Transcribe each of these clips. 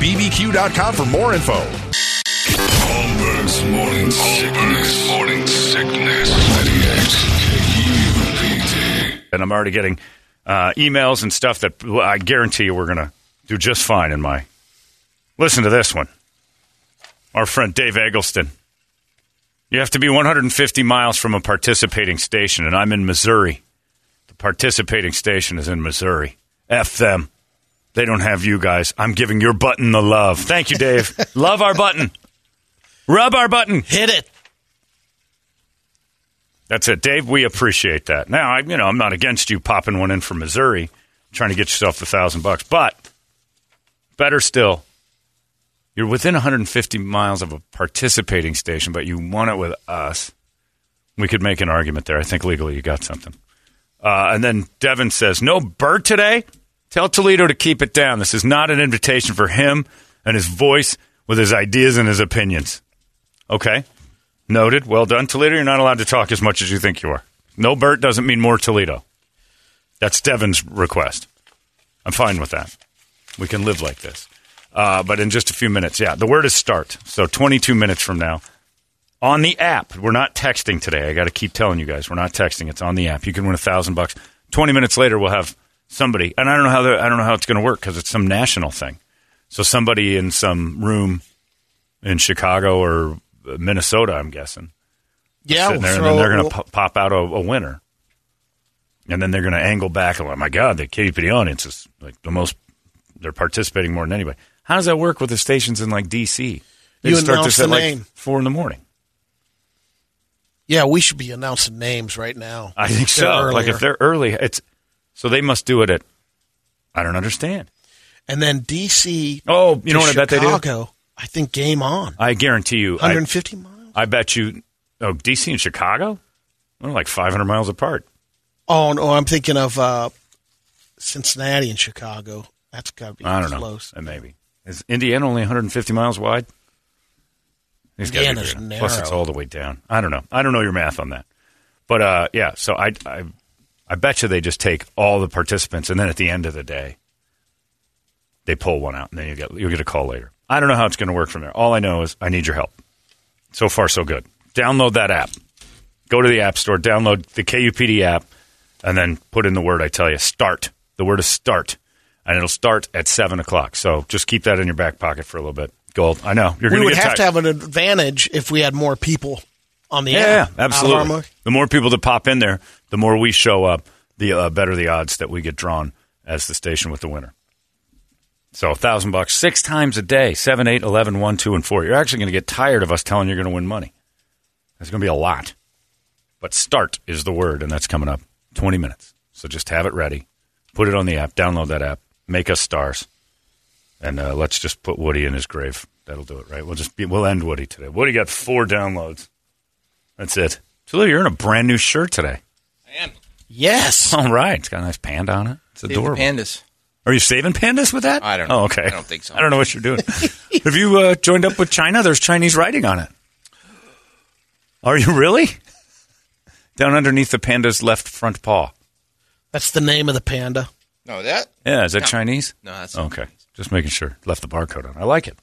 bbq.com for more info. Holmberg's morning sickness. Morning sickness. 98 And I'm already getting uh, emails and stuff that I guarantee you we're going to do just fine in my. Listen to this one. Our friend Dave Eggleston. You have to be 150 miles from a participating station, and I'm in Missouri. The participating station is in Missouri. F them. They don't have you guys. I'm giving your button the love. Thank you, Dave. love our button. Rub our button. Hit it. That's it, Dave. We appreciate that. Now, I, you know, I'm not against you popping one in from Missouri, trying to get yourself the thousand bucks, but better still, you're within 150 miles of a participating station, but you want it with us. We could make an argument there. I think legally you got something. Uh, and then Devin says, "No bird today." Tell Toledo to keep it down. This is not an invitation for him and his voice with his ideas and his opinions. Okay. Noted. Well done. Toledo, you're not allowed to talk as much as you think you are. No Bert doesn't mean more Toledo. That's Devin's request. I'm fine with that. We can live like this. Uh, but in just a few minutes, yeah, the word is start. So 22 minutes from now, on the app. We're not texting today. I got to keep telling you guys, we're not texting. It's on the app. You can win a thousand bucks. 20 minutes later, we'll have somebody, and I don't know how I don't know how it's going to work because it's some national thing. So somebody in some room in Chicago or Minnesota, I'm guessing, Yeah, sitting there, we'll and then they're going we'll- to pop out a, a winner, and then they're going to angle back like, oh my God, the KUPD audience is like the most. They're participating more than anybody. How does that work with the stations in like DC? They You start this at the like name. four in the morning. Yeah, we should be announcing names right now. I think so. Like if they're early, it's so they must do it at. I don't understand. and then DC. Oh, you know what I bet they do? Chicago, I think game on. I guarantee you, I, 150 miles. I bet you. Oh, DC and Chicago, they're like 500 miles apart. Oh no, I'm thinking of uh, Cincinnati and Chicago. That's got to be I don't know. close. Uh, Maybe is Indiana only 150 miles wide? It's Indiana's bigger. Plus, it's all the way down. I don't know. I don't know your math on that, but uh, yeah. So I, I, I bet you they just take all the participants, and then at the end of the day, they pull one out, and then you get you'll get a call later. I don't know how it's going to work from there. All I know is I need your help. So far, so good. Download that app. Go to the App Store, download the KUPD app, and then put in the word I tell you. Start. The word is start, and it'll start at seven o'clock. So just keep that in your back pocket for a little bit. Gold. I know you're We going would get We have tired. to have an advantage if we had more people on the Yeah, app. yeah, absolutely. The more people that pop in there, the more we show up, the uh, better the odds that we get drawn as the station with the winner. So a thousand bucks six times a day, seven, eight, eleven, one, two, and four. You're actually going to get tired of us telling you you're going to win money. There's going to be a lot. But start is the word, and that's coming up 20 minutes. So just have it ready. Put it on the app. Download that app. Make us stars, and uh, let's just put Woody in his grave. That'll do it, right? We'll just be, we'll end Woody today. Woody got four downloads. That's it. Julia, you're in a brand new shirt today. I am. Yes. All right, it's got a nice panda on it. It's Save adorable. pandas. Are you saving pandas with that? I don't know. Oh, okay. I don't think so. I don't know what you're doing. Have you uh, joined up with China? There's Chinese writing on it. Are you really? Down underneath the panda's left front paw. That's the name of the panda. No, that? Yeah, is that No. Chinese? No, that's Okay, just making sure. Left the barcode on. I like it.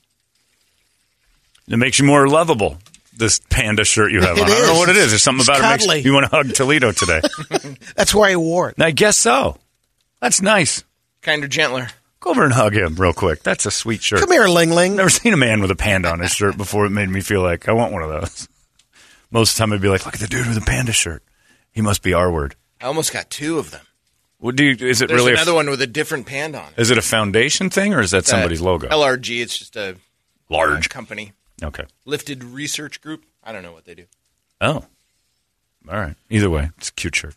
It makes you more lovable. This panda shirt you have It on. I don't know what it is. There's something It's about it makes you want to hug Toledo today. That's why I wore it. I guess so. That's nice. kind of gentler. Go over and hug him real quick. That's a sweet shirt. Come here, Ling Ling. Never seen a man with a panda on his shirt before. It made me feel like I want one of those. Most of the time, I'd be like, "Look at the dude with a panda shirt. He must be our word." I almost got two of them. What do you? Is it There's really? another a, one with a different panda on it. Is it a foundation thing or is that somebody's logo? LRG. It's just a Large. uh, company. Okay. Lifted Research Group. I don't know what they do. Oh. All right. Either way, it's a cute shirt.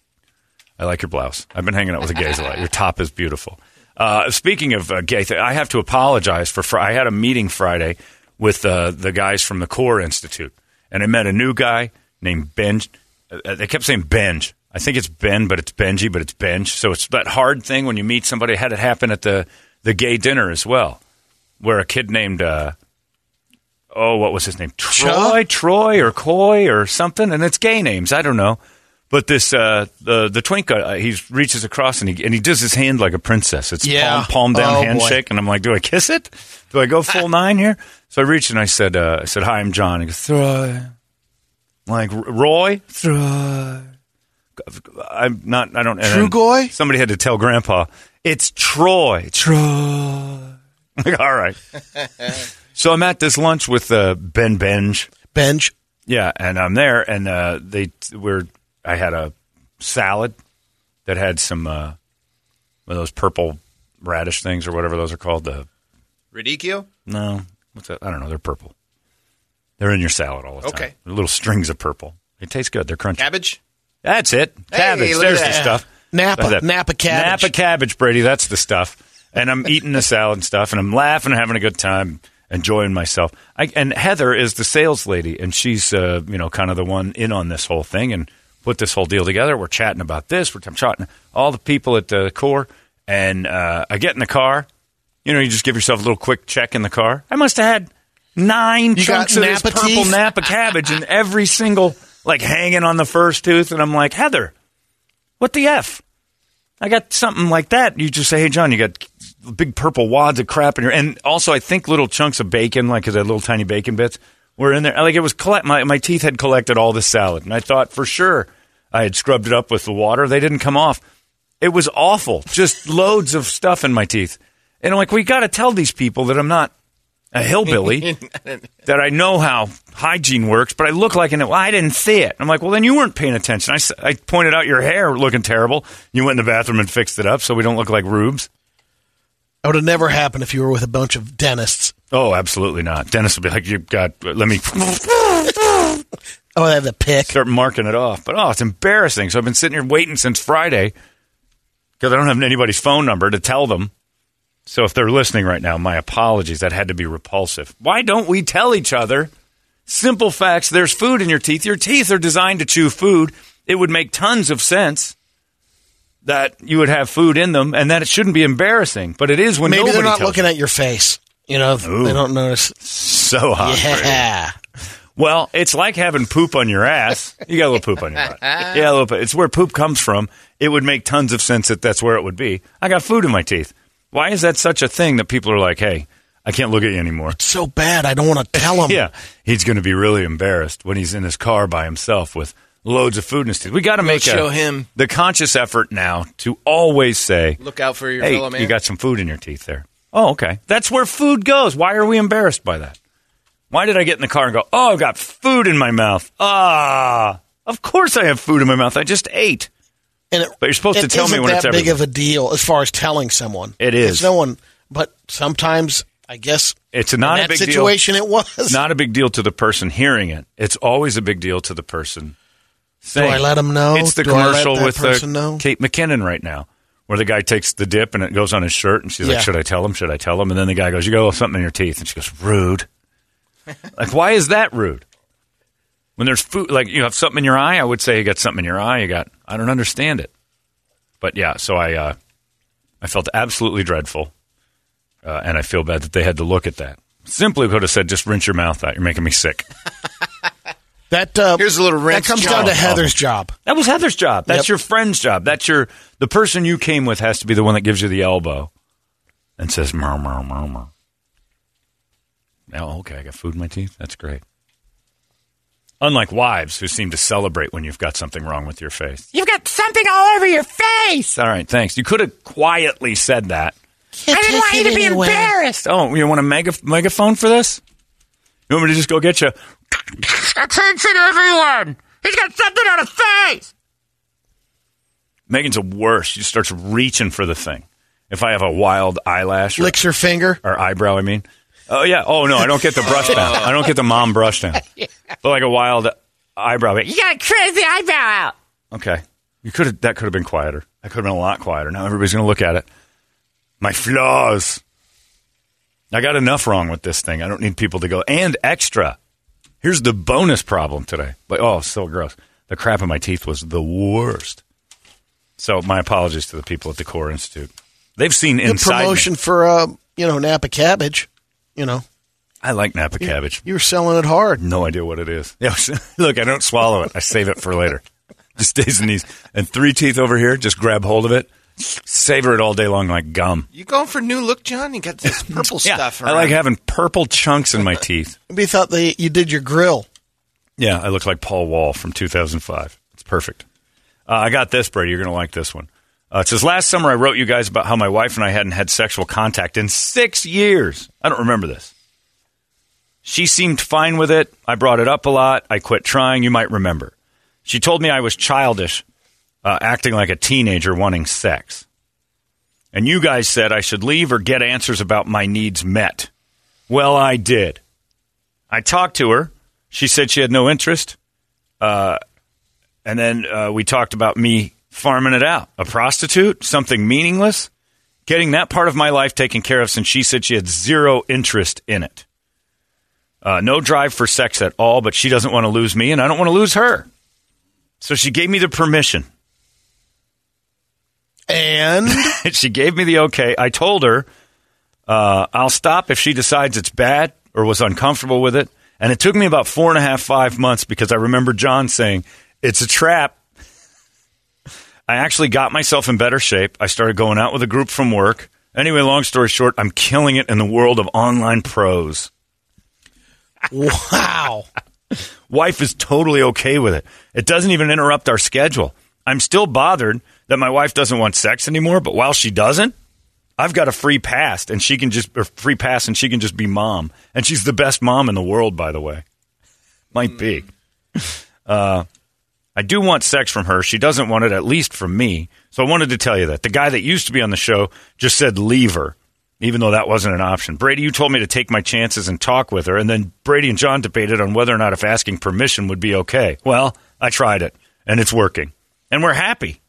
I like your blouse. I've been hanging out with the gays a lot. Your top is beautiful. Uh, speaking of uh, gay, th- I have to apologize for. Fr- I had a meeting Friday with uh, the guys from the Core Institute, and I met a new guy named Ben. Uh, they kept saying Benj. I think it's Ben, but it's Benji, but it's Benj. So it's that hard thing when you meet somebody. I had it happen at the the gay dinner as well, where a kid named. Oh, what was his name? Troy, Troy, or Coy, or something. And it's gay names. I don't know. But this uh, the the twink, uh, he reaches across and he and he does his hand like a princess. It's Yeah. palm, palm down Oh, boy. handshake, and I'm like, do I kiss it? Do I go full nine here? So I reached and I said, uh, I said, hi, I'm John. He goes, Troy, like Roy, Troy. I'm not. I don't. then Trugoy? Somebody had to tell Grandpa it's Troy. Troy. Like, all right. so I'm at this lunch with uh, Ben Benj. Benj. Yeah, and I'm there, and uh, they were. I had a salad that had some uh, one of those purple radish things or whatever those are called. The Radicchio? no, what's that? I don't know. They're purple. They're in your salad all the time. Okay. They're little strings of purple. It tastes good. They're crunchy. Cabbage? That's it. Hey, Cabbage. look at There's the stuff. Napa. That's. Napa cabbage. Napa cabbage, Brady. That's the stuff. And I'm eating the salad and stuff, and I'm laughing, and having a good time, enjoying myself. I, and Heather is the sales lady, and she's uh, you know kind of the one in on this whole thing and put this whole deal together. We're chatting about this. We're I'm chatting all the people at the core, and uh, I get in the car. You know, you just give yourself a little quick check in the car. I must have had nine You chunks of this Napa purple? Napa cabbage, and every single like hanging on the first tooth, and I'm like, Heather, what the f? I got something like that. You just say, "Hey, John, you got big purple wads of crap in your," and also I think little chunks of bacon, like the little tiny bacon bits, were in there. Like it was collect. My my teeth had collected all this salad, and I thought for sure I had scrubbed it up with the water. They didn't come off. It was awful. Just loads of stuff in my teeth, and I'm like, we got to tell these people that I'm not a hillbilly, that I know how hygiene works, but I look like an. Well, I didn't see it. I'm like, well, then you weren't paying attention. I, I pointed out your hair looking terrible. You went in the bathroom and fixed it up so we don't look like rubes. That would have never happened if you were with a bunch of dentists. Oh, absolutely not. Dennis would be like, you've got. Let me Oh, I have the pick. start marking it off. But oh, it's embarrassing. So I've been sitting here waiting since Friday because I don't have anybody's phone number to tell them. So if they're listening right now, my apologies. That had to be repulsive. Why don't we tell each other simple facts? There's food in your teeth. Your teeth are designed to chew food. It would make tons of sense that you would have food in them, and that it shouldn't be embarrassing. But it is when Maybe nobody they're not tells looking you. at your face. You know, Ooh. they don't notice. so hot. Brady. Yeah. Well, it's like having poop on your ass. You got a little poop on your butt. Yeah, a little bit. It's where poop comes from. It would make tons of sense that that's where it would be. I got food in my teeth. Why is that such a thing that people are like, hey, I can't look at you anymore? So bad, I don't want to tell him. Yeah, he's going to be really embarrassed when he's in his car by himself with loads of food in his teeth. We got to make show a, him. the conscious effort now to always say, Look out for your hey, fellow man. you got some food in your teeth there. Oh, okay. That's where food goes. Why are we embarrassed by that? Why did I get in the car and go, oh, I've got food in my mouth? Ah, of course I have food in my mouth. I just ate. And it, But you're supposed to tell me isn't when that it's big of a deal as far as telling someone. It is. It's no one, but sometimes I guess It's not in a big situation it was. Not a big deal to the person hearing it. It's always a big deal to the person Do saying. I let 'em know? It's the Do commercial with uh, know? Kate McKinnon right now, where the guy takes the dip and it goes on his shirt, and she's Yeah. like, "Should I tell him? Should I tell him?" And then the guy goes, "You got something in your teeth," and she goes, "Rude." like, why is that rude? When there's food, like you have something in your eye, I would say you got something in your eye. You got, I don't understand it. But yeah, so I, uh, I felt absolutely dreadful, uh, and I feel bad that they had to look at that. Simply could have said, "Just rinse your mouth out. You're making me sick." That uh, Here's a little That comes job. down to Heather's job. That was Heather's job. That's Yep. your friend's job. That's your the person you came with has to be the one that gives you the elbow and says meow meow meow meow. Oh, okay, I got food in my teeth. That's great. Unlike wives who seem to celebrate when you've got something wrong with your face. You've got something all over your face. All right, thanks. You could have quietly said that. I didn't want you to be embarrassed. Oh, you want a mega, megaphone for this? You want me to just go get you? Attention, everyone! He's got something on his face! Megan's a worse. She starts reaching for the thing. If I have a wild eyelash or, Licks her finger. or eyebrow, I mean. Oh, yeah. Oh, no, I don't get the brush down. I don't get the mom brush down. But like a wild eyebrow. You got a crazy eyebrow out. Okay. You could have, that could have been quieter. That could have been a lot quieter. Now everybody's going to look at it. My flaws. I got enough wrong with this thing. I don't need people to go, and extra. Here's the bonus problem today. Like, oh, so gross. The crap in my teeth was the worst. So my apologies to the people at the Core Institute. They've seen Good inside. me. promotion for uh, you know Napa cabbage. You know I like Napa cabbage. you were selling it hard. No idea what it is. Yeah, look, I don't swallow it. I save it for later. Just stays in these. And three teeth over here, just grab hold of it, savor it all day long like gum. You going for new look, John? You got this purple Yeah, stuff. I like having purple chunks in my teeth. We thought they you did your grill. Yeah, I look like Paul Wall from 2005. It's perfect. Uh, I got this, Brady. You're going to like this one. Uh, it says, Last summer I wrote you guys about how my wife and I hadn't had sexual contact in six years. I don't remember this. She seemed fine with it. I brought it up a lot. I quit trying. You might remember. She told me I was childish, uh, acting like a teenager wanting sex. And you guys said I should leave or get answers about my needs met. Well, I did. I talked to her. She said she had no interest. Uh, and then uh, we talked about me farming it out. A prostitute? Something meaningless? Getting that part of my life taken care of since she said she had zero interest in it. Uh, no drive for sex at all, but she doesn't want to lose me, and I don't want to lose her. So she gave me the permission. And she gave me the okay. I told her uh, I'll stop if she decides it's bad or was uncomfortable with it. And it took me about four and a half, five months because I remember John saying, It's a trap. I actually got myself in better shape. I started going out with a group from work. Anyway, long story short, I'm killing it in the world of online pros. wow, Wife is totally okay with it. It doesn't even interrupt our schedule. I'm still bothered that my wife doesn't want sex anymore, but while she doesn't, I've got a free pass and she can just or free pass and she can just be mom. And she's the best mom in the world, by the way. Might be. Uh, I do want sex from her. She doesn't want it at least from me. So I wanted to tell you that. The guy that used to be on the show just said leave her, even though that wasn't an option. Brady, you told me to take my chances and talk with her, and then Brady and John debated on whether or not if asking permission would be okay. Well, I tried it, and it's working. And we're happy.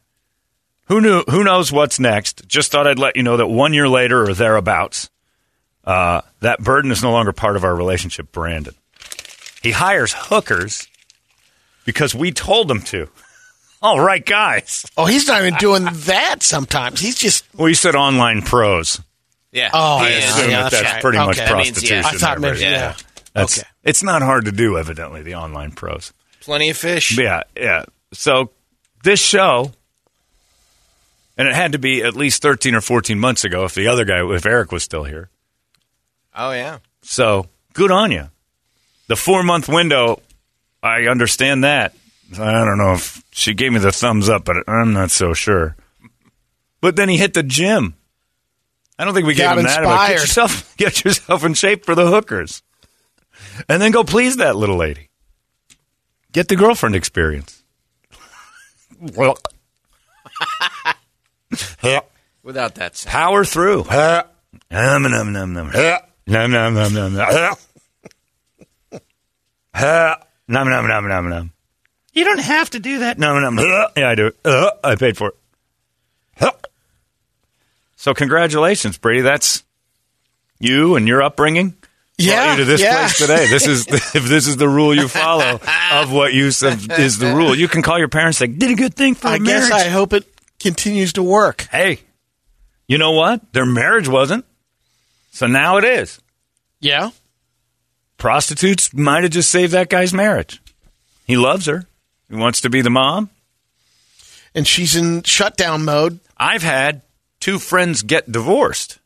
Who knew? Who knows what's next? Just thought I'd let you know that one year later or thereabouts, uh, that burden is no longer part of our relationship. Brandon, he hires hookers because we told him to. All right, guys. oh, he's not even doing that. Sometimes he's just. Well, you said online pros. Yeah. Oh, I is. assume yeah, that that's that's right. pretty much Okay. That means, yeah. prostitution. I thought there, maybe Brady. yeah. That's, Okay. It's not hard to do, evidently, the online pros. Plenty of fish. Yeah, yeah. So this show, and it had to be at least 13 or 14 months ago if the other guy, if Eric was still here. Oh yeah. So good on you. The four month window, I understand that. I don't know if she gave me the thumbs up, but I'm not so sure. But then he hit the gym. I don't think we Got gave him that. But Get yourself, get yourself in shape for the hookers, and then go please that little lady. Get the girlfriend experience. well, Without that sound. power through. Num, num, num, num. Num, num, num, num, num. Num, num, num, num, num. You don't have to do that. Num, num. Yeah, I do. Uh, I paid for it. So congratulations, Brady. That's you and your upbringing. brought Yeah, you to this yeah. place today. This is if this is the rule you follow of what you said is the rule. You can call your parents like did a good thing for I a guess marriage. I hope it continues to work. hey, you know what? Their marriage wasn't, so now it is. Yeah. Prostitutes might have just saved that guy's marriage. He loves her. He wants to be the mom. And she's in shutdown mode. I've had two friends get divorced.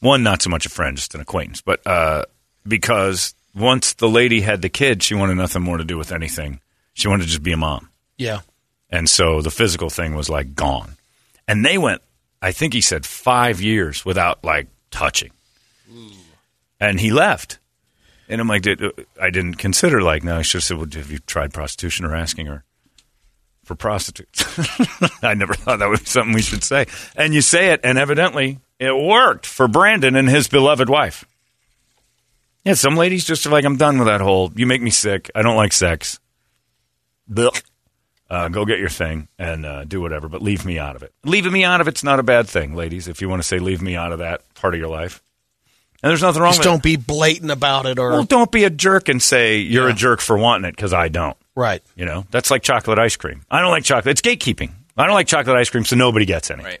One, not so much a friend, just an acquaintance, but uh, because once the lady had the kid, she wanted nothing more to do with anything. She wanted to just be a mom. Yeah. And so the physical thing was like gone. And they went, I think he said five years without like touching. And he left. And I'm like, did, uh, I didn't consider like, no, I should have said, well, have you tried prostitution or asking her for prostitutes? I never thought that was something we should say. And you say it, and evidently it worked for Brandon and his beloved wife. Yeah, some ladies just are like, I'm done with that whole, you make me sick. I don't like sex. Blech. Uh, go get your thing and uh, do whatever, but leave me out of it. Leaving me out of it's not a bad thing, ladies. If you want to say leave me out of that part of your life, and there's nothing wrong Just with don't it. be blatant about it or Well, don't be a jerk and say you're a jerk for wanting it because I don't. right. You know, that's like chocolate ice cream. I don't like chocolate. It's gatekeeping. I don't like chocolate ice cream, so nobody gets any. Right.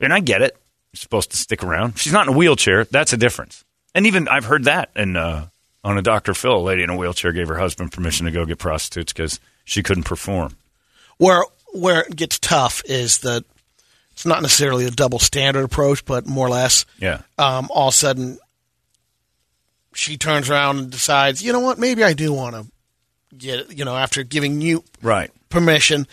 And I get it. You're supposed to stick around. She's not in a wheelchair. That's a difference. And even I've heard that. And uh, on a Dr. Phil, a lady in a wheelchair gave her husband permission to go get prostitutes because she couldn't perform. Where where it gets tough is that it's not necessarily a double standard approach, but more or less, Yeah. um, all of a sudden, she turns around and decides, you know what, maybe I do want to get. You know, after giving you Right. permission,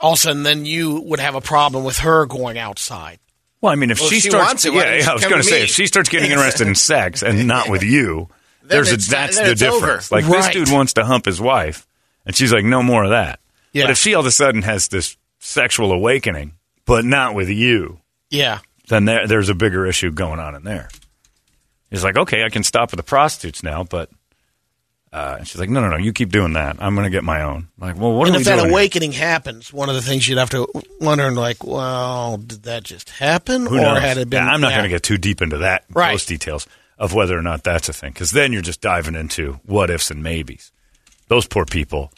all of a sudden, then you would have a problem with her going outside. Well, I mean, if Well, she, if she starts, wants it, yeah, yeah, I was going to say, if she starts getting interested in sex and not with you, there's a, that's the it's over. difference. Like this dude wants to hump his wife, and she's like, no more of that. Yeah. But if she all of a sudden has this sexual awakening, but not with you, Yeah, then there, there's a bigger issue going on in there. He's like, okay, I can stop with the prostitutes now, but uh, and she's like, no, no, no, you keep doing that. I'm going to get my own. I'm like, well, what and are if that doing? here? awakening happens, one of the things you'd have to wonder, like, well, did that just happen, Who or knows? had it been? Yeah, I'm not going to get too deep into that Right. those details of whether or not that's a thing, because then you're just diving into what ifs and maybes. Those poor people.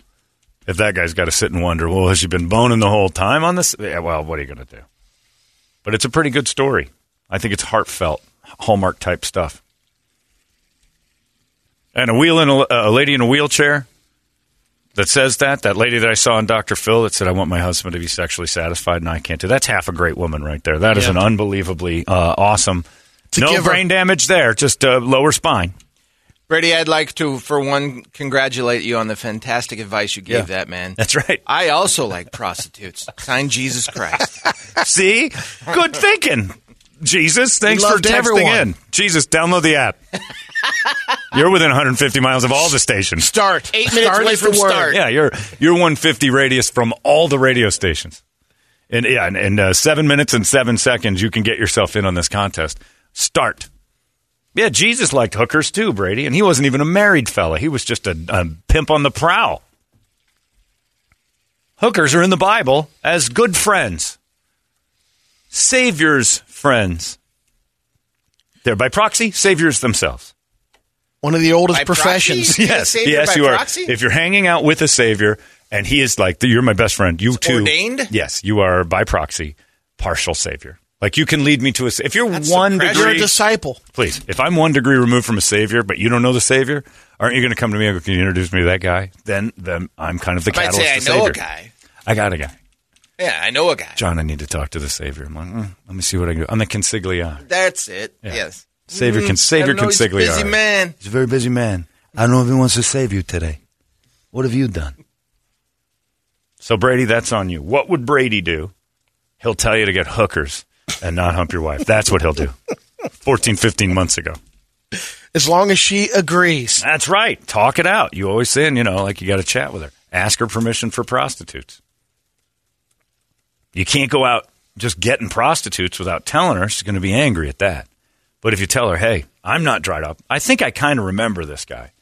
If that guy's got to sit and wonder, well, has she been boning the whole time on this? Yeah, well, what are you going to do? But it's a pretty good story. I think it's heartfelt, Hallmark type stuff. And a wheel in a, a lady in a wheelchair that says that. That lady that I saw in Dr. Phil that said, "I want my husband to be sexually satisfied, and I can't do." That's half a great woman right there. That is Yeah. an unbelievably uh, awesome. To no give her- brain damage there, just uh, lower spine. Brady, I'd like to, for one, congratulate you on the fantastic advice you gave Yeah. that man. That's right. I also like prostitutes. Sign Jesus Christ. See, good thinking, Jesus. Thanks for texting everyone. in. Jesus, download the app. You're within 150 miles of all the stations. Start Eight minutes Start away from word. start. Yeah, you're you're 150 radius from all the radio stations. And yeah, in, in uh, seven minutes and seven seconds, you can get yourself in on this contest. Start. Yeah, Jesus liked hookers too, Brady, and he wasn't even a married fella. He was just a, a pimp on the prowl. Hookers are in the Bible as good friends, saviors' friends. They're by proxy saviors themselves. One of the oldest By professions. proxy? Yes, yes, by you are. If you're hanging out with a savior and he is like, you're my best friend, you too. ordained? Yes, you are by proxy, partial savior. Like you can lead me to a. sa- If you're That's one the pressure. You're a degree, disciple. please. If I'm one degree removed from a savior, but you don't know the savior, aren't you going to come to me and go, "Can you introduce me to that guy?" Then, then I'm kind of the I might catalyst say I know savior. a guy. I got a guy, Yeah, I know a guy. John. I need to talk to the savior. I'm like, mm, let me see what I can do. I'm the consigliere. That's it. Yeah. Yes. Savior, can mm-hmm. savior I don't he's a consigliere. busy man. He's a very busy man. I don't know if he wants to save you today. What have you done? So, Brady, that's on you. What would Brady do he'll tell you to get hookers and not hump your wife. That's what he'll do. 14, 15 months ago. As long as she agrees. That's right. Talk it out. You always saying, you know, like you got to chat with her. Ask her permission for prostitutes. You can't go out just getting prostitutes without telling her. She's going to be angry at that. But if you tell her, hey, I'm not dried up, I think I kind of remember this guy.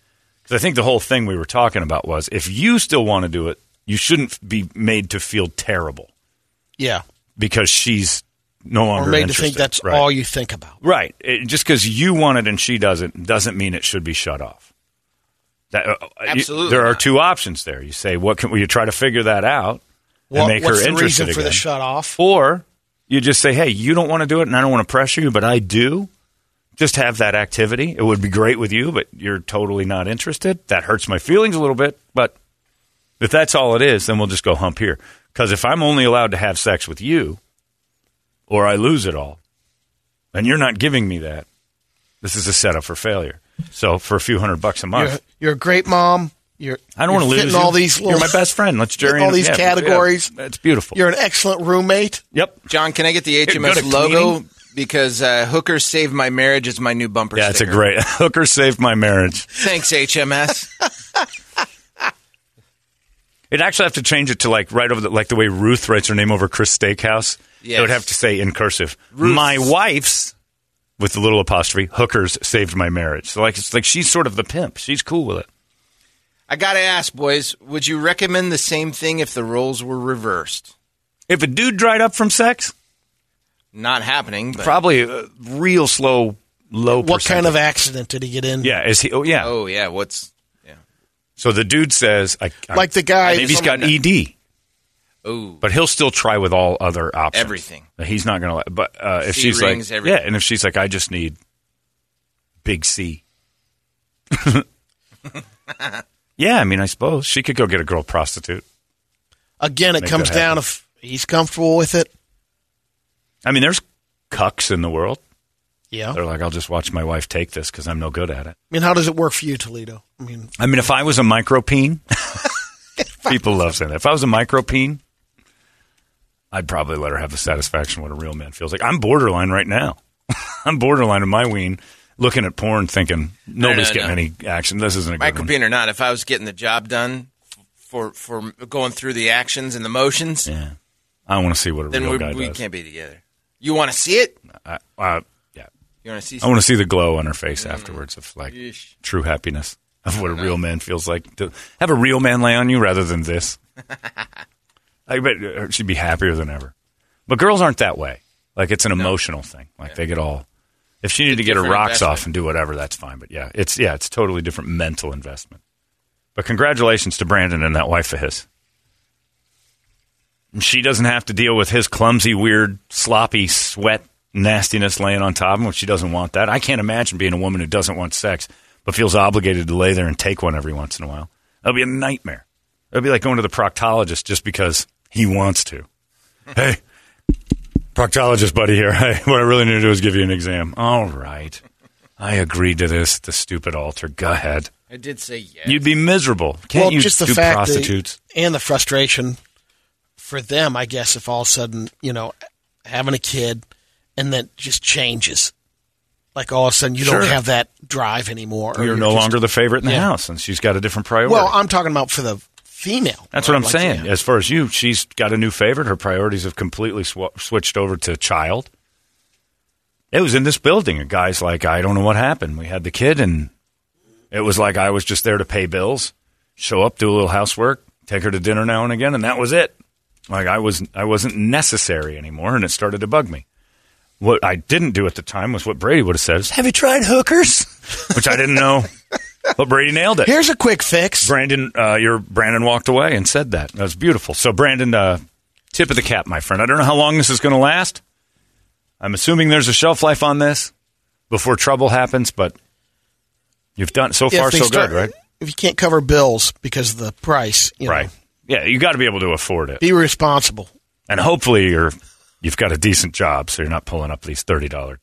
Because I think the whole thing we were talking about was if you still want to do it, you shouldn't be made to feel terrible Yeah. because she's no longer Or made to think that's Right. all you think about. Right. It, just because you want it and she doesn't doesn't mean it should be shut off. That, uh, uh, you- Absolutely there are two options there. You say, "What can?" Well, you try to figure that out and What, make what's her the interested reason for again. the shut off? Or you just say, "Hey, you don't want to do it, and I don't want to pressure you, but I do." Just have that activity. It would be great with you, but you're totally not interested. That hurts my feelings a little bit, but if that's all it is, then we'll just go hump here. Because if I'm only allowed to have sex with you, or I lose it all, and you're not giving me that, this is a setup for failure. So for a few hundred bucks a month, You're, you're a great mom. You're I don't want to lose you. all these. You're my best friend. Let's fit jury all these yeah, categories. yeah, it's beautiful. You're an excellent roommate. yep. John, can I get the HMS logo? cleaning. Because uh, Hooker Saved My Marriage is my new bumper sticker. Yeah, it's a great hooker saved my marriage. Thanks, HMS. It'd actually have to change it to like right over the like the way Ruth writes her name over Chris Steakhouse. It would have to say in cursive, Ruth's. "My wife's." With the little apostrophe, hookers saved my marriage. So like it's like she's sort of the pimp. She's cool with it. I got to ask, boys, would you recommend the same thing if the roles were reversed? If a dude dried up from sex, Not happening, but probably a real slow, low. What kind of accident did he get in? Yeah, is he? Oh yeah. oh yeah, what's Yeah. So the dude says, I, I- Like the guy Maybe he's got from- ED, oh but he'll still try with all other options. Everything. He's not going to. But uh, if C she's rings, like, everything. yeah, and if she's like, I just need big C. yeah, I mean, I suppose she could go get a girl prostitute. Again, it Make comes down if he's comfortable with it. I mean, there's cucks in the world. Yeah. They're like, I'll just watch my wife take this because I'm no good at it. I mean, how does it work for you, Toledo? I mean, I mean, if I was a micropene, people love saying that. If I was a micropene, I'd probably let her have the satisfaction of what a real man feels like. I'm borderline right now. I'm borderline in my ween, looking at porn, thinking nobody's no, getting no. any action. This isn't a good one. micropene or not? If I was getting the job done for for going through the actions and the motions, Yeah, I want to see what a then real we, guy we does. We can't be together. You want to see it? I, uh, yeah, You want to see? I want to see the glow on her face afterwards of like Yeesh. true happiness of what a real man feels like. To have a real man lay on you rather than this. I bet uh, she'd be happier than ever. But girls aren't that way. Like it's an emotional thing. Like they get all. If she needed to get her rocks off and do whatever, that's fine. But yeah, it's yeah, it's totally different mental investment. But congratulations to Brandon and that wife of his. And she doesn't have to deal with his clumsy, weird, sloppy sweat nastiness laying on top of him. She doesn't want that. I can't imagine being a woman who doesn't want sex but feels obligated to lay there and take one every once in a while. That'll be a nightmare. It'll be like going to the proctologist just because he wants to. hey, proctologist buddy here. Hey, what I really need to do is give you an exam. All right. I agreed to this, the stupid altar. Go ahead. I did say yes. You'd be miserable. Can't well, you just the do fact prostitutes? that, and the frustration for them, I guess, if all of a sudden, you know, having a kid and then just changes. Like all of a sudden you Sure. don't have that drive anymore. or You're no just- longer the favorite in the Yeah. house, and she's got a different priority. Well, I'm talking about for the female. That's what I'm Like, saying. yeah. As far as you, she's got a new favorite. Her priorities have completely sw- switched over to child. It was in this building. A guy's like, I don't know what happened. We had the kid, and it was like I was just there to pay bills, show up, do a little housework, take her to dinner now and again, and that was it. Like I was, I wasn't necessary anymore, and it started to bug me. What I didn't do at the time was what Brady would have said: is, "Have you tried hookers?" Which I didn't know, but Brady nailed it. Here's a quick fix. Brandon, uh, your Brandon walked away and said that. That was beautiful. So, Brandon, uh, tip of the cap, my friend. I don't know how long this is going to last. I'm assuming there's a shelf life on this before trouble happens, but you've done so far so start- good, right? If you can't cover bills because of the price, you know, Right. Yeah, you got to be able to afford it, be responsible. and hopefully you're you've got a decent job, so you're not pulling up these thirty dollar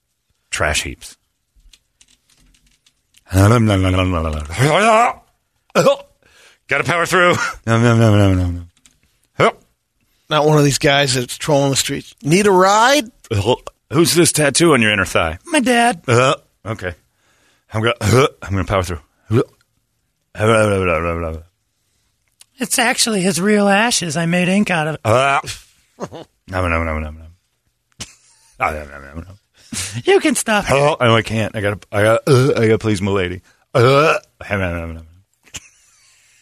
trash heaps. Got to power through. No, no, no, no, no, no. Not one of these guys that's trolling the streets. Need a ride? Who's this tattoo on your inner thigh? My dad. Uh, okay. I'm I'm gonna power through. It's actually his real ashes. I made ink out of it. uh, no, no, no, no, no, no. Oh, no, no, no, no. You can stop. Oh, no, I can't. I gotta. I gotta. Uh, I gotta please my lady. Uh, no, no, no, no.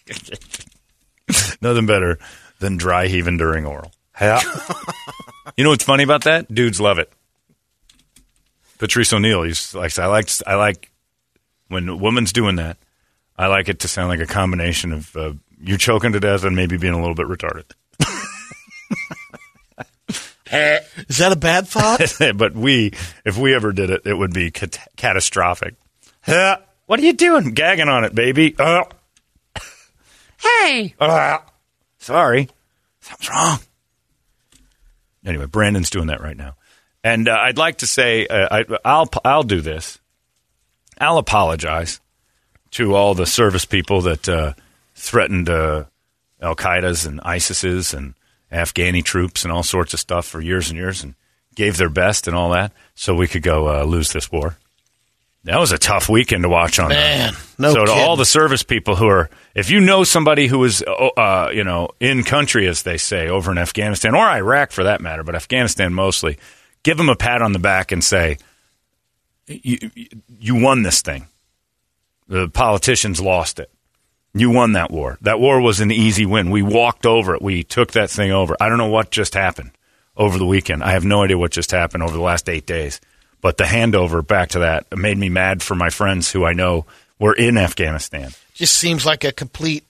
Nothing better than dry heaving during oral. Yeah. you know what's funny about that? Dudes love it. Patrice O'Neal, he's like, I like, I like when a woman's doing that. I like it to sound like a combination of uh, you choking to death and maybe being a little bit retarded. Is that a bad thought? but we, if we ever did it, it would be cat- catastrophic. Yeah. What are you doing? Gagging on it, baby. Uh, Hey, uh, sorry. Something's wrong. Anyway, Brandon's doing that right now. And uh, I'd like to say, uh, I, I'll, I'll do this. I'll apologize to all the service people that uh, threatened uh, Al Qaeda's and ISIS's and Afghani troops and all sorts of stuff for years and years and gave their best and all that so we could go uh, lose this war. That was a tough weekend to watch on Man, that. no so to all the service people who are, if you know somebody who is, uh, you know, in country as they say over in Afghanistan or Iraq for that matter, but Afghanistan mostly, give them a pat on the back and say, you, you won this thing. The politicians lost it. You won that war. That war was an easy win. We walked over it. We took that thing over. I don't know what just happened over the weekend. I have no idea what just happened over the last eight days. But the handover back to that made me mad for my friends who I know were in Afghanistan. Just seems like a complete.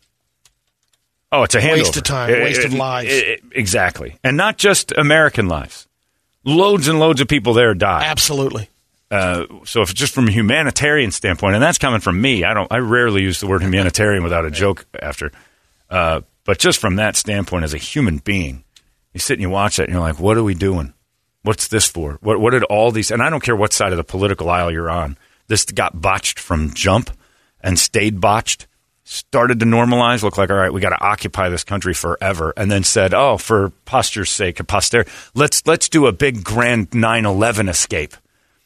Oh, it's a handover. Waste of time, waste of lives. exactly. And not just American lives. Loads and loads of people there died. Absolutely. Uh, so if just from a humanitarian standpoint, and that's coming from me, I don't, I rarely use the word humanitarian without a joke after. Uh, but just from that standpoint, as a human being, you sit and you watch that, and you're like, what are we doing? What's this for? What, what did all these? And I don't care what side of the political aisle you're on. This got botched from jump and stayed botched. Started to normalize, look like all right, we got to occupy this country forever, and then said, oh, for posture's sake, posterity, let's let's do a big grand 9/11 escape.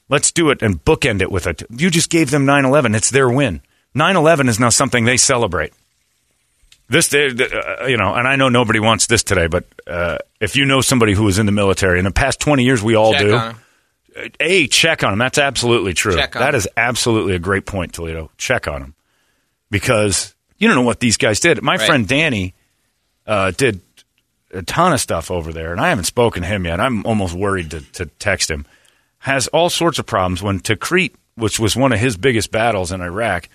Let's do it and bookend it with it. You just gave them 9 11. It's their win. 9 11 is now something they celebrate. This, uh, you know, and I know nobody wants this today, but uh, if you know somebody who was in the military in the past 20 years, we all Check do. A, check on them. That's absolutely true. Check on That is absolutely a great point, Toledo. Check on them. Because you don't know what these guys did. My Right. friend Danny uh, did a ton of stuff over there, and I haven't spoken to him yet. I'm almost worried to, to text him. Has all sorts of problems when Tikrit, which was one of his biggest battles in Iraq,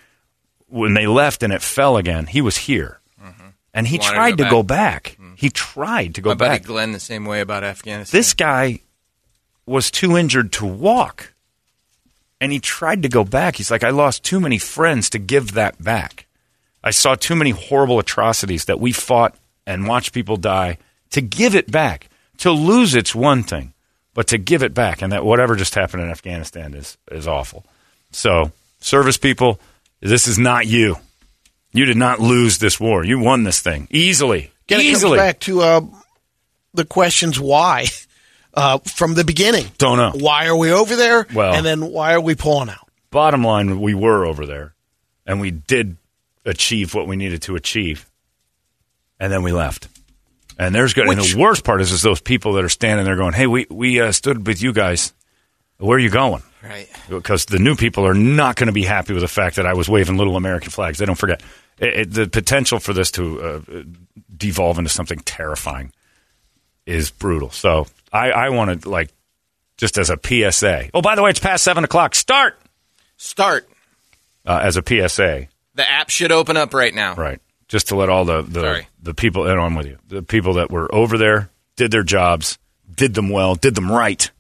when they left and it fell again, he was here. And he Mm-hmm. To tried go to go back. Mm-hmm. He tried to go My buddy back. Glenn the same way about Afghanistan. This guy was too injured to walk. And he tried to go back. He's like, I lost too many friends to give that back. I saw too many horrible atrocities that we fought and watched people die to give it back. To lose it's one thing, but to give it back and that whatever just happened in Afghanistan is is awful. So, service people, this is not you. You did not lose this war. You won this thing easily. Again, easily. back to uh, the questions why uh, from the beginning. Don't know. Why are we over there? Well- and then why are we pulling out? bottom line, we were over there, and we did achieve what we needed to achieve, and then we left. And there's good. and the worst part is, is those people that are standing there going, "Hey, we we uh, stood with you guys. Where are you going?" right. Because the new people are not going to be happy with the fact that I was waving little American flags. They don't forget it, it, the potential for this to uh, devolve into something terrifying is brutal. So I, I wanted like just as a PSA. Oh, by the way, it's past seven o'clock. Start Start. uh, as a PSA, The app should open up right now. right? Just to let all the the, Sorry. the people in on with you, the people that were over there, did their jobs, did them well, did them right.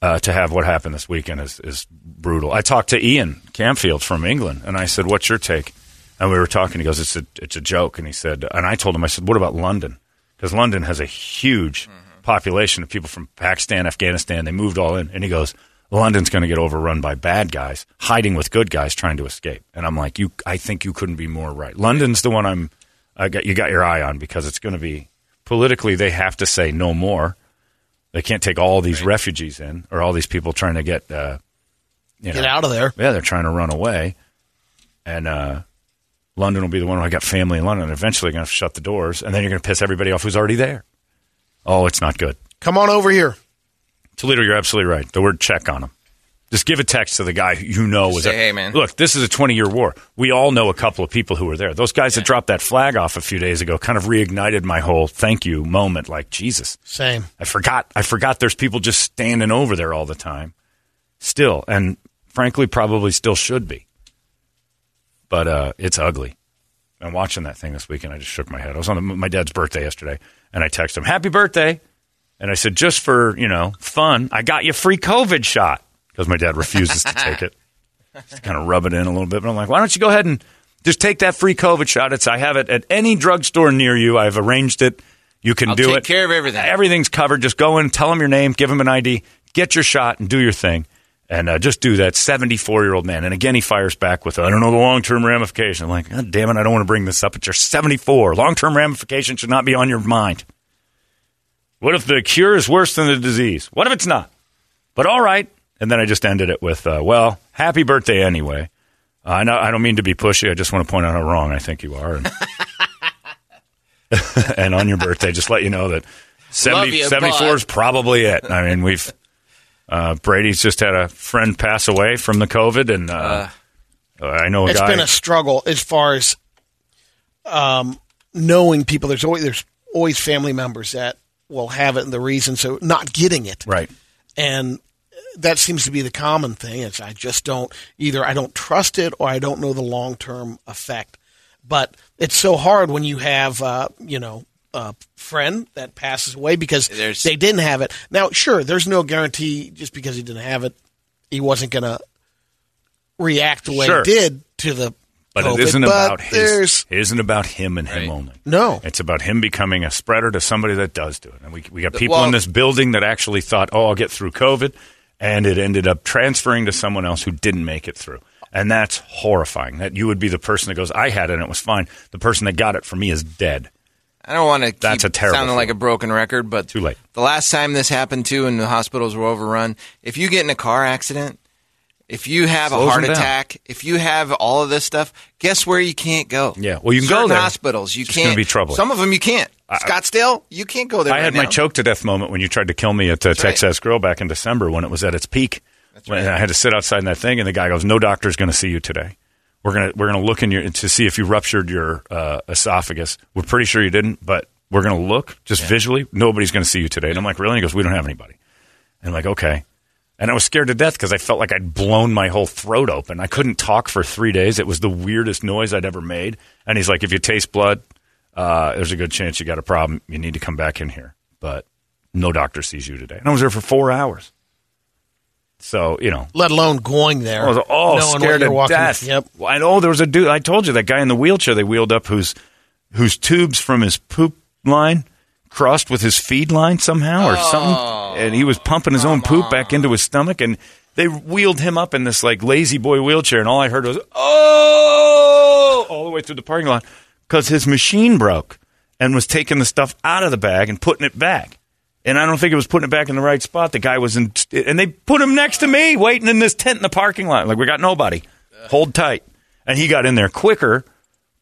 Uh, to have what happened this weekend is, is brutal. I talked to Ian Camfield from England, and I said, "What's your take?" And we were talking. He goes, "It's a it's a joke." And he said, and I told him, I said, "What about London?" Because London has a huge population of people from Pakistan, Afghanistan. They moved all in, and he goes, "London's going to get overrun by bad guys hiding with good guys trying to escape." And I'm like, "You, I think you couldn't be more right." London's the one I'm, I got you got your eye on because it's going to be politically they have to say no more. They can't take all these refugees in or all these people trying to get uh, you Get out of there. Yeah, they're trying to run away, and uh, London will be the one who I got family in London. Eventually, going to shut the doors, and then you're going to piss everybody off who's already there. Oh, it's not good. Come on over here. Toledo, you're absolutely right. The word check on him. Just give a text to the guy who you know was say, there. "Hey, man." Look, this is a 20 year war. We all know a couple of people who were there. Those guys that dropped that flag off a few days ago kind of reignited my whole thank you moment. Like, Jesus. Same. I forgot. I forgot there's people just standing over there all the time. Still, and frankly, probably still should be. But uh, it's ugly. I'm watching that thing this weekend. I just shook my head. I was on the, my dad's birthday yesterday, and I texted him, "Happy birthday!" And I said, "Just for you know fun, I got you a free COVID shot because my dad refuses to take it. Just kind of rub it in a little bit. But I'm like, why don't you go ahead and just take that free COVID shot? It's I have it at any drugstore near you. I've arranged it. You can I'll do take it. care of everything. Everything's covered. Just go in, tell them your name, give them an ID, get your shot, and do your thing. And uh, just do that. 74 year old man. And again, he fires back with, I don't know the long term ramification. I'm like, God damn it, I don't want to bring this up. But you're 74. Long term ramification should not be on your mind. What if the cure is worse than the disease? What if it's not? But all right. And then I just ended it with, uh, well, happy birthday anyway. Uh, I, know, I don't mean to be pushy. I just want to point out how wrong I think you are. And, and on your birthday, just let you know that 70, you, 74 is probably it. I mean, we've uh, Brady's just had a friend pass away from the COVID, and uh, I know It's guy. been a struggle as far as um, knowing people. There's always there's always family members that will have it, and the reason so not getting it, right. and that seems to be the common thing. Is I just don't either I don't trust it or I don't know the long term effect. But it's so hard when you have uh, you know a friend that passes away because There's- they didn't have it. Now, sure, there's no guarantee just because he didn't have it, he wasn't going to react the way Sure. he did to the. But COVID, it isn't but about his. there's- It isn't about him and him only. No. it's about him becoming a spreader to somebody that does do it. And we we got people Well- in this building that actually thought, "Oh, I'll get through COVID," and it ended up transferring to someone else who didn't make it through. And that's horrifying. That you would be the person that goes, "I had it and it was fine." The person that got it for me is dead. I don't want to keep That's a terrible sounding like a broken record, but Too late. The last time this happened too, and the hospitals were overrun. If you get in a car accident, if you have a heart attack, if you have all of this stuff, guess where you can't go? Yeah, well, you can go Certain there. Hospitals, you It's can't. be troubling. Some of them you can't. Scottsdale, you can't go there. I right had my choke to death moment when you tried to kill me at uh, right. Texas Grill back in December when it was at its peak. when I had to sit outside in that thing, and the guy goes, "No doctor's going to see you today. We're gonna we're gonna look in your to see if you ruptured your uh, esophagus. We're pretty sure you didn't, but we're gonna look just visually. Nobody's going to see you today." And I'm like, "Really?" And he goes, "We don't have anybody." And I'm like, "Okay." And I was scared to death because I felt like I'd blown my whole throat open. I couldn't talk for three days. It was the weirdest noise I'd ever made. And he's like, if you taste blood, uh, there's a good chance you got a problem. You need to come back in here. But no doctor sees you today. And I was there for four hours. So, you know, let alone going there. I was oh scared to walking- death. Yep. I know there was a dude. I told you that guy in the wheelchair they wheeled up whose whose tubes from his poop line crossed with his feed line somehow or something, oh, and he was pumping his own poop back into his stomach, and they wheeled him up in this like La-Z-Boy wheelchair, and all I heard was oh all the way through the parking lot because his machine broke and was taking the stuff out of the bag and putting it back. And I don't think it was putting it back in the right spot. The guy was in, and they put him next to me, waiting in this tent in the parking lot. Like we got nobody. Hold tight. And he got in there quicker,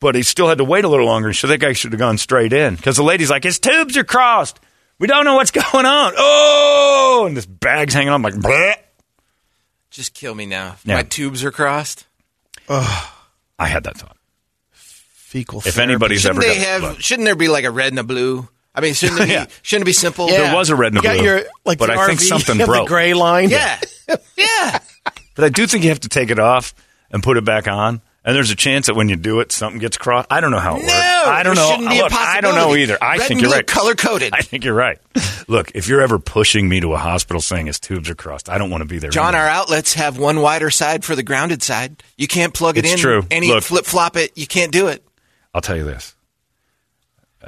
but he still had to wait a little longer. So that guy should have gone straight in because the lady's like, his tubes are crossed. We don't know what's going on. Oh, and this bag's hanging on. I'm like, Bleh. Just kill me now. Yeah. My tubes are crossed. I had that thought. Fecal. If therapy. anybody's Shouldn't ever they have? blood. Shouldn't there be like a red and a blue? I mean, shouldn't it be? Yeah. Shouldn't it be simple? Yeah. There was a red and a blue, your like but the I think RV, something you have broke. The gray line. Yeah, yeah. But I do think you have to take it off and put it back on. And there's a chance that when you do it, something gets crossed. I don't know how it No, works. I don't there know. shouldn't be Look, I don't know either. I Red think you're right. color-coded. I think you're right. Look, if you're ever pushing me to a hospital saying his tubes are crossed, I don't want to be there. John, either. our outlets have one wider side for the grounded side. You can't plug it It's in. true. Any flip flop it, you can't do it. I'll tell you this.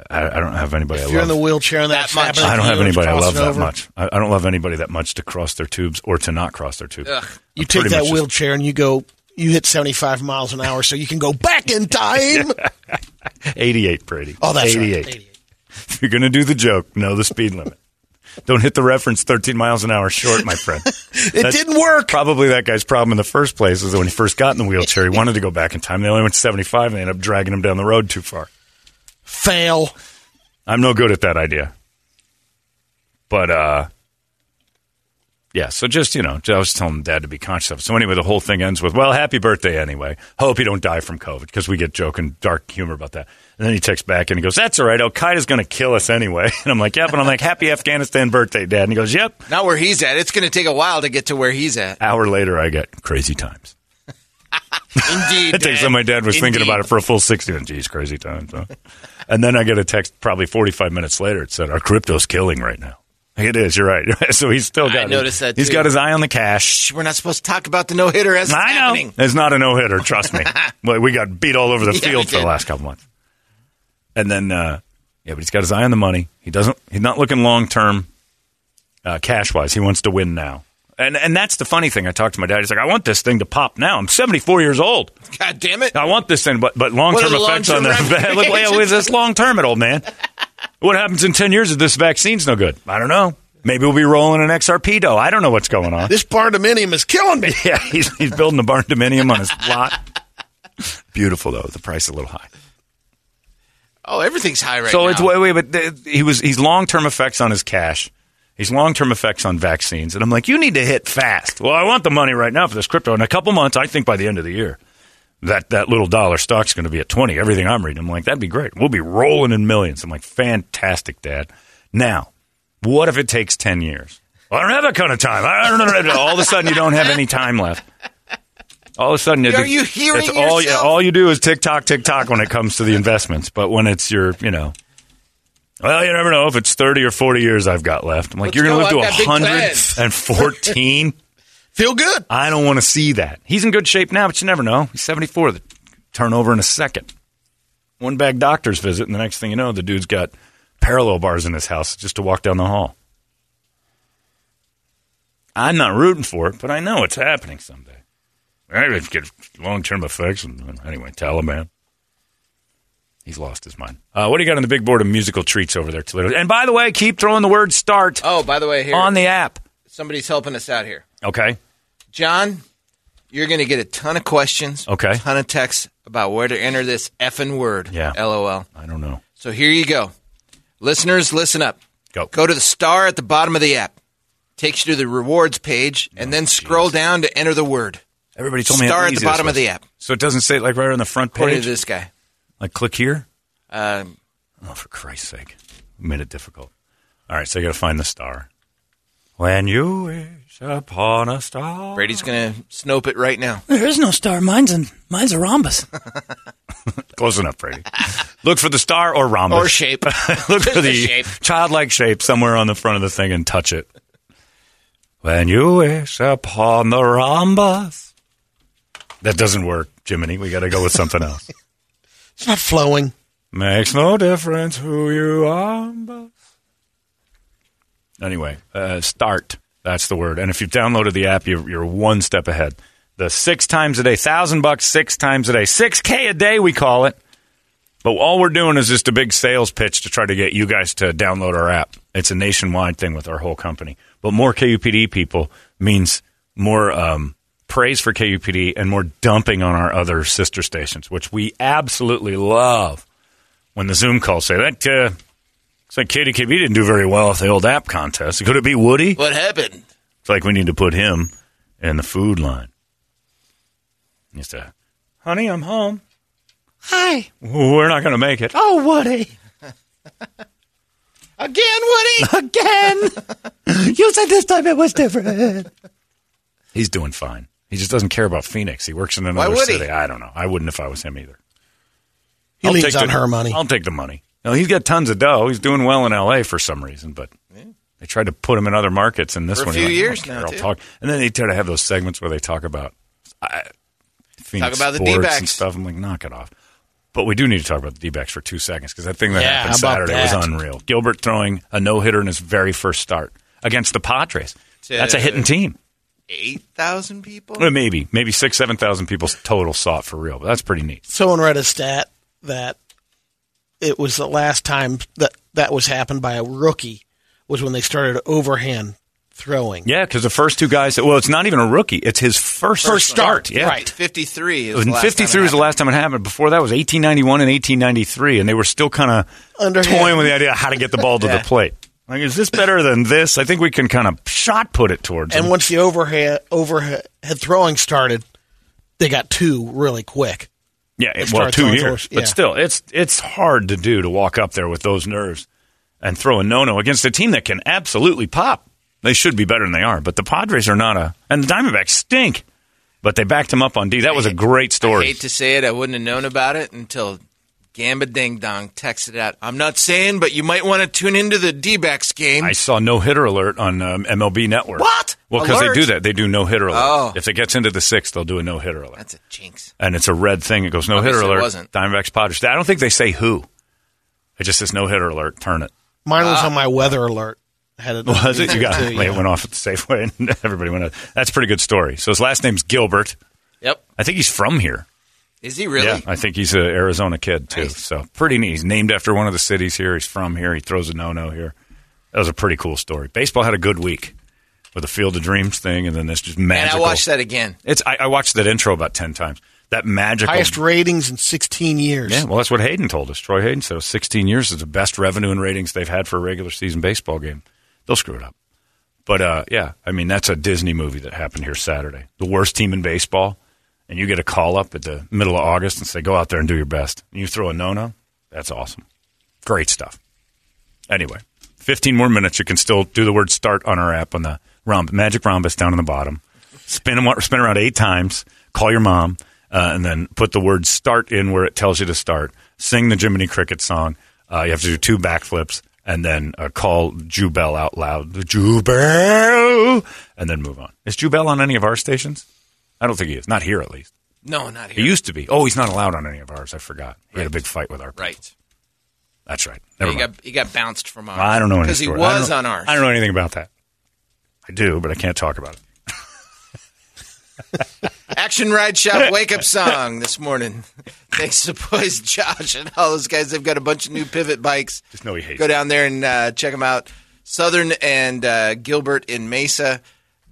I, I don't have anybody If I you're in love. the wheelchair and that's That much. I don't have anybody I love crossing that much. I, I don't love anybody that much to cross their tubes or to not cross their tubes. Ugh. You I'm take that much just- wheelchair and you go. You hit 75 miles an hour, so you can go back in time. 88, Brady. Oh, that's 88. right. 88. if you're going to do the joke, know the speed limit. Don't hit the reference 13 miles an hour short, my friend. It didn't work. Probably that guy's problem in the first place is that when he first got in the wheelchair, he wanted to go back in time. They only went to 75 and they ended up dragging him down the road too far. Fail. I'm no good at that idea. But, uh, yeah, so just, you know, I was telling dad to be conscious of it. So anyway, the whole thing ends with, well, happy birthday anyway. Hope you don't die from COVID because we get joking, dark humor about that. And then he texts back and he goes, that's all right. Al Qaeda's going to kill us anyway. And I'm like, yep. And I'm like, happy Afghanistan birthday, dad. And he goes, yep. Not where he's at. It's going to take a while to get to where he's at. Hour later, I get crazy times. Indeed. It takes my dad was thinking about it for a full 60 and geez, crazy times. Huh? and then I get a text probably 45 minutes later. It said, our crypto's killing right now. It is. You're right. so he's still got. I noticed that, He's too. got his eye on the cash. We're not supposed to talk about the no hitter as it's I know. happening. It's not a no hitter. Trust me. but we got beat all over the Yeah, field for the last couple months. And then, uh, yeah, but he's got his eye on the money. He doesn't. He's not looking long term, uh, cash wise. He wants to win now. And and that's the funny thing. I talked to my dad. He's like, I want this thing to pop now. I'm 74 years old. God damn it. I want this thing, but but long term effects on the. Look, wait, this long term, it old man. What happens in 10 years if this vaccine's no good? I don't know. Maybe we'll be rolling an XRP dough. I don't know what's going on. This bardominium is killing me. Yeah, he's, he's building a barndominium on his lot. Beautiful though. The price a little high. Oh, everything's high right now. so now. it's wait, wait, but th- he was he's long term effects on his cash. He's long term effects on vaccines, and I'm like, you need to hit fast. Well, I want the money right now for this crypto. In a couple months, I think by the end of the year, that that little dollar stock's going to be at twenty. Everything I'm reading, I'm like, that'd be great. We'll be rolling in millions. I'm like, fantastic, Dad. Now, what if it takes ten years? Well, I don't have that kind of time. I don't know. All of a sudden, you don't have any time left. All of a sudden, Are you hearing it's all, you, yourself? all you do is tick tock, tick tock when it comes to the investments. But when it's your, you know, well, you never know if it's 30 or 40 years I've got left. I'm like, Let's you're going to live to got 114? Feel good. I don't want to see that. He's in good shape now, but you never know. He's 74. The turnover in a second. One bag doctor's visit, and the next thing you know, the dude's got parallel bars in his house just to walk down the hall. I'm not rooting for it, but I know it's happening someday. I would get long term effects. And anyway, Taliban. He's lost his mind. Uh, what do you got on the big board of musical treats over there, Toledo? And by the way, keep throwing the word start Oh, by the way, here on the app. somebody's helping us out here. Okay. John, you're going to get a ton of questions, Okay. a ton of texts about where to enter this effing word. Yeah. LOL. I don't know. So here you go. Listeners, listen up. Go. Go to the star at the bottom of the app. Takes you to the rewards page, and then scroll down to enter the word. Everybody told me Star at the bottom of the app. So it doesn't say it like right on the front According page? to this guy. Like click here? Um, Oh, for Christ's sake. Made it difficult. All right, so you got to find the star. When you wish upon a star. Brady's going to snope it right now. There is no star. Mine's in, mine's a rhombus. Close enough, Brady. Look for the star or rhombus. Or shape. Look for The the shape. childlike shape somewhere on the front of the thing and touch it. When you wish upon the rhombus. That doesn't work, Jiminy. We got to go with something else. It's not flowing. Makes no difference who you are. But... Anyway, uh, start. That's the word. And if you've downloaded the app, you're, you're one step ahead. The six times a day, thousand bucks, six times a day, six k a day, we call it. But all we're doing is just a big sales pitch to try to get you guys to download our app. It's a nationwide thing with our whole company. But more KUPD people means more um, praise for KUPD and more dumping on our other sister stations, which we absolutely love when the Zoom calls say that uh, it's like KDKB didn't do very well at the old app contest. Could it be Woody? What happened? It's like we need to put him in the food line. Just a, honey, I'm home. Hi. We're not going to make it. Oh, Woody. Again, Woody? Again. you said this time it was different. He's doing fine. He just doesn't care about Phoenix. He works in another would he? city. I don't know. I wouldn't if I was him either. He I'll take on the- her money. I'll take the money. No, he's got tons of dough. He's doing well in L.A. for some reason, but they tried to put him in other markets. And this For a one, few you're like, years I don't care. now, too. talk. And then they try to have those segments where they talk about I, Phoenix Talk about the sports D-backs. and stuff. I'm like, knock it off. But we do need to talk about the D-backs for two seconds because that thing that Yeah, happened how about Saturday was unreal. Gilbert throwing a no hitter in his very first start against the Padres. That's a hitting team. 8,000 people? Well, maybe, maybe six, seven thousand people total saw it for real, but that's pretty neat. Someone read a stat that it was the last time that that was happened by a rookie was when they started overhand throwing. Yeah, because the first two guys. Well, it's not even a rookie. It's his first, First start, Yeah, right. 53 is And the last 53 time it was the happened. last time it happened. Before that was 1891 and 1893, and they were still kind of Underhand. toying with the idea of how to get the ball to Yeah. the plate. Like, is this better than this? I think we can kind of shot put it towards And him. once the overhead overhead throwing started, they got two really quick. Yeah, They well, started two years, towards- but still, it's it's hard to do to walk up there with those nerves and throw a no no against a team that can absolutely pop. They should be better than they are, but the Padres are not a, and the Diamondbacks stink. But they backed him up on D. That was a great story. I story. hate to say it, I wouldn't have known about it until Gamba Ding Dong texted out. I'm not saying, but you might want to tune into the D-backs game. I saw no hitter alert on um, MLB Network. What? Well, because they Alert? do that. They do no hitter alert. Oh. If it gets into the sixth, they'll do a no hitter alert. That's a jinx. and it's a red thing. It goes no hitter Obviously it alert. wasn't. Diamondbacks Padres. I don't think they say who. It just says no hitter alert. Turn it. Mine was on my weather alert. Had it Was it? You got too, it. yeah. It went off at the Safeway, and everybody went. Out. That's a pretty good story. So his last name's Gilbert. Yep. I think he's from here. Is he really? Yeah, I think he's an Arizona kid too. Nice. So pretty neat. He's named after one of the cities here. He's from here. He throws a no-no here. That was a pretty cool story. Baseball had a good week with the Field of Dreams thing, and then this just And magical. I watched that again. It's I, I watched that intro about ten times. That magical. highest ratings in 16 years. Yeah, well, that's what Hayden told us. Troy Hayden said 16 years is the best revenue and ratings they've had for a regular season baseball game. They'll screw it up. But uh, yeah, I mean that's a Disney movie that happened here Saturday. The worst team in baseball, and you get a call up at the middle of August and say, "Go out there and do your best." And you throw a no-no. That's awesome. Great stuff. Anyway, 15 more minutes. You can still do the word "start" on our app on the rhomb- magic rhombus down in the bottom. Spin spin around eight times. Call your mom, uh, and then put the word "start" in where it tells you to start. Sing the Jiminy Cricket song. Uh, you have to do two backflips, and then uh, call Jubal out loud. Jubal, and then move on. Is Jubal on any of our stations? I don't think he is. Not here, at least. No, not here. He used to be. Oh, he's not allowed on any of ours. I forgot. He had a big fight with our. people. right. That's right. Never He mind. got, he got bounced from ours. I don't know Because he was on ours. I don't know anything about that. I do, but I can't talk about it. Action Ride Shop wake up song this morning. Thanks to boys Josh and all those guys. They've got a bunch of new pivot bikes. Just know he hates Go down there and uh, check them out. Southern and uh, Gilbert in Mesa.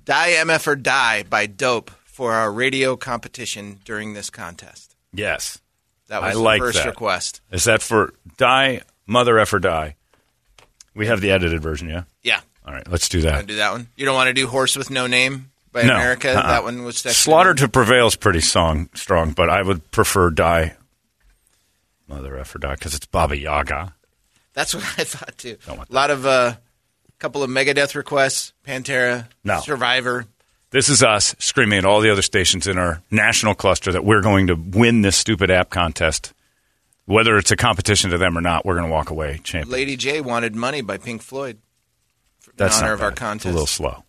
Die MF or Die by Dope for our radio competition during this contest. Yes. That was I like first that. request. Is that for die, mother effer die? We have the edited version, yeah? Yeah. All right, let's do that. do that one? You don't want to do Horse with No Name by No. America? Uh-uh. That one was texted Slaughter to Prevail is pretty song, strong, but I would prefer die, mother effer die, because it's Baba Yaga. That's what I thought too. A lot of uh, couple of Megadeth requests. Pantera, No. Survivor. This is us screaming at all the other stations in our national cluster that we're going to win this stupid app contest. Whether it's a competition to them or not, we're going to walk away champion. Lady J wanted money by Pink Floyd. in That's honor not of our contest. It's a little slow.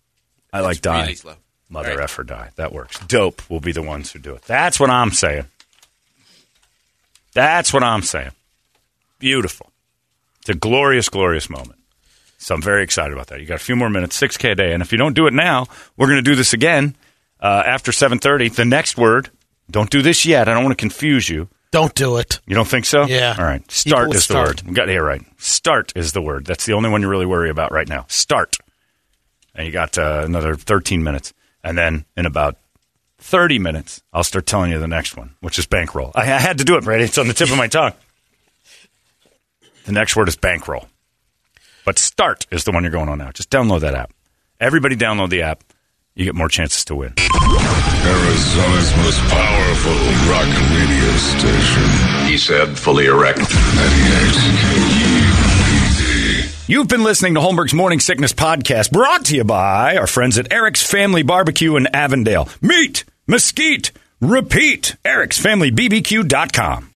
I like die. really slow. Mother right. effer die. That works. Dope will be the ones who do it. That's what I'm saying. That's what I'm saying. Beautiful. It's a glorious, glorious moment. So I'm very excited about that. You got a few more minutes, 6K a day. And if you don't do it now, we're going to do this again uh, after 7.30. The next word, don't do this yet. I don't want to confuse you. Don't do it. You don't think so? Yeah. All right. Start is the start. word. We got it right. Start is the word. That's the only one you really worry about right now. Start. And you got uh, another 13 minutes. And then in about 30 minutes, I'll start telling you the next one, which is bankroll. I, I had to do it, Brady. It's on the tip of my tongue. The next word is bankroll. But start is the one you're going on now. Just download that app. Everybody download the app. You get more chances to win. Arizona's most powerful rock radio station. He said, fully erect. 98 KUPD. You've been listening to Holmberg's Morning Sickness Podcast, brought to you by our friends at Eric's Family Barbecue in Avondale. Meat, mesquite, repeat. Eric'sFamilyBBQ.com.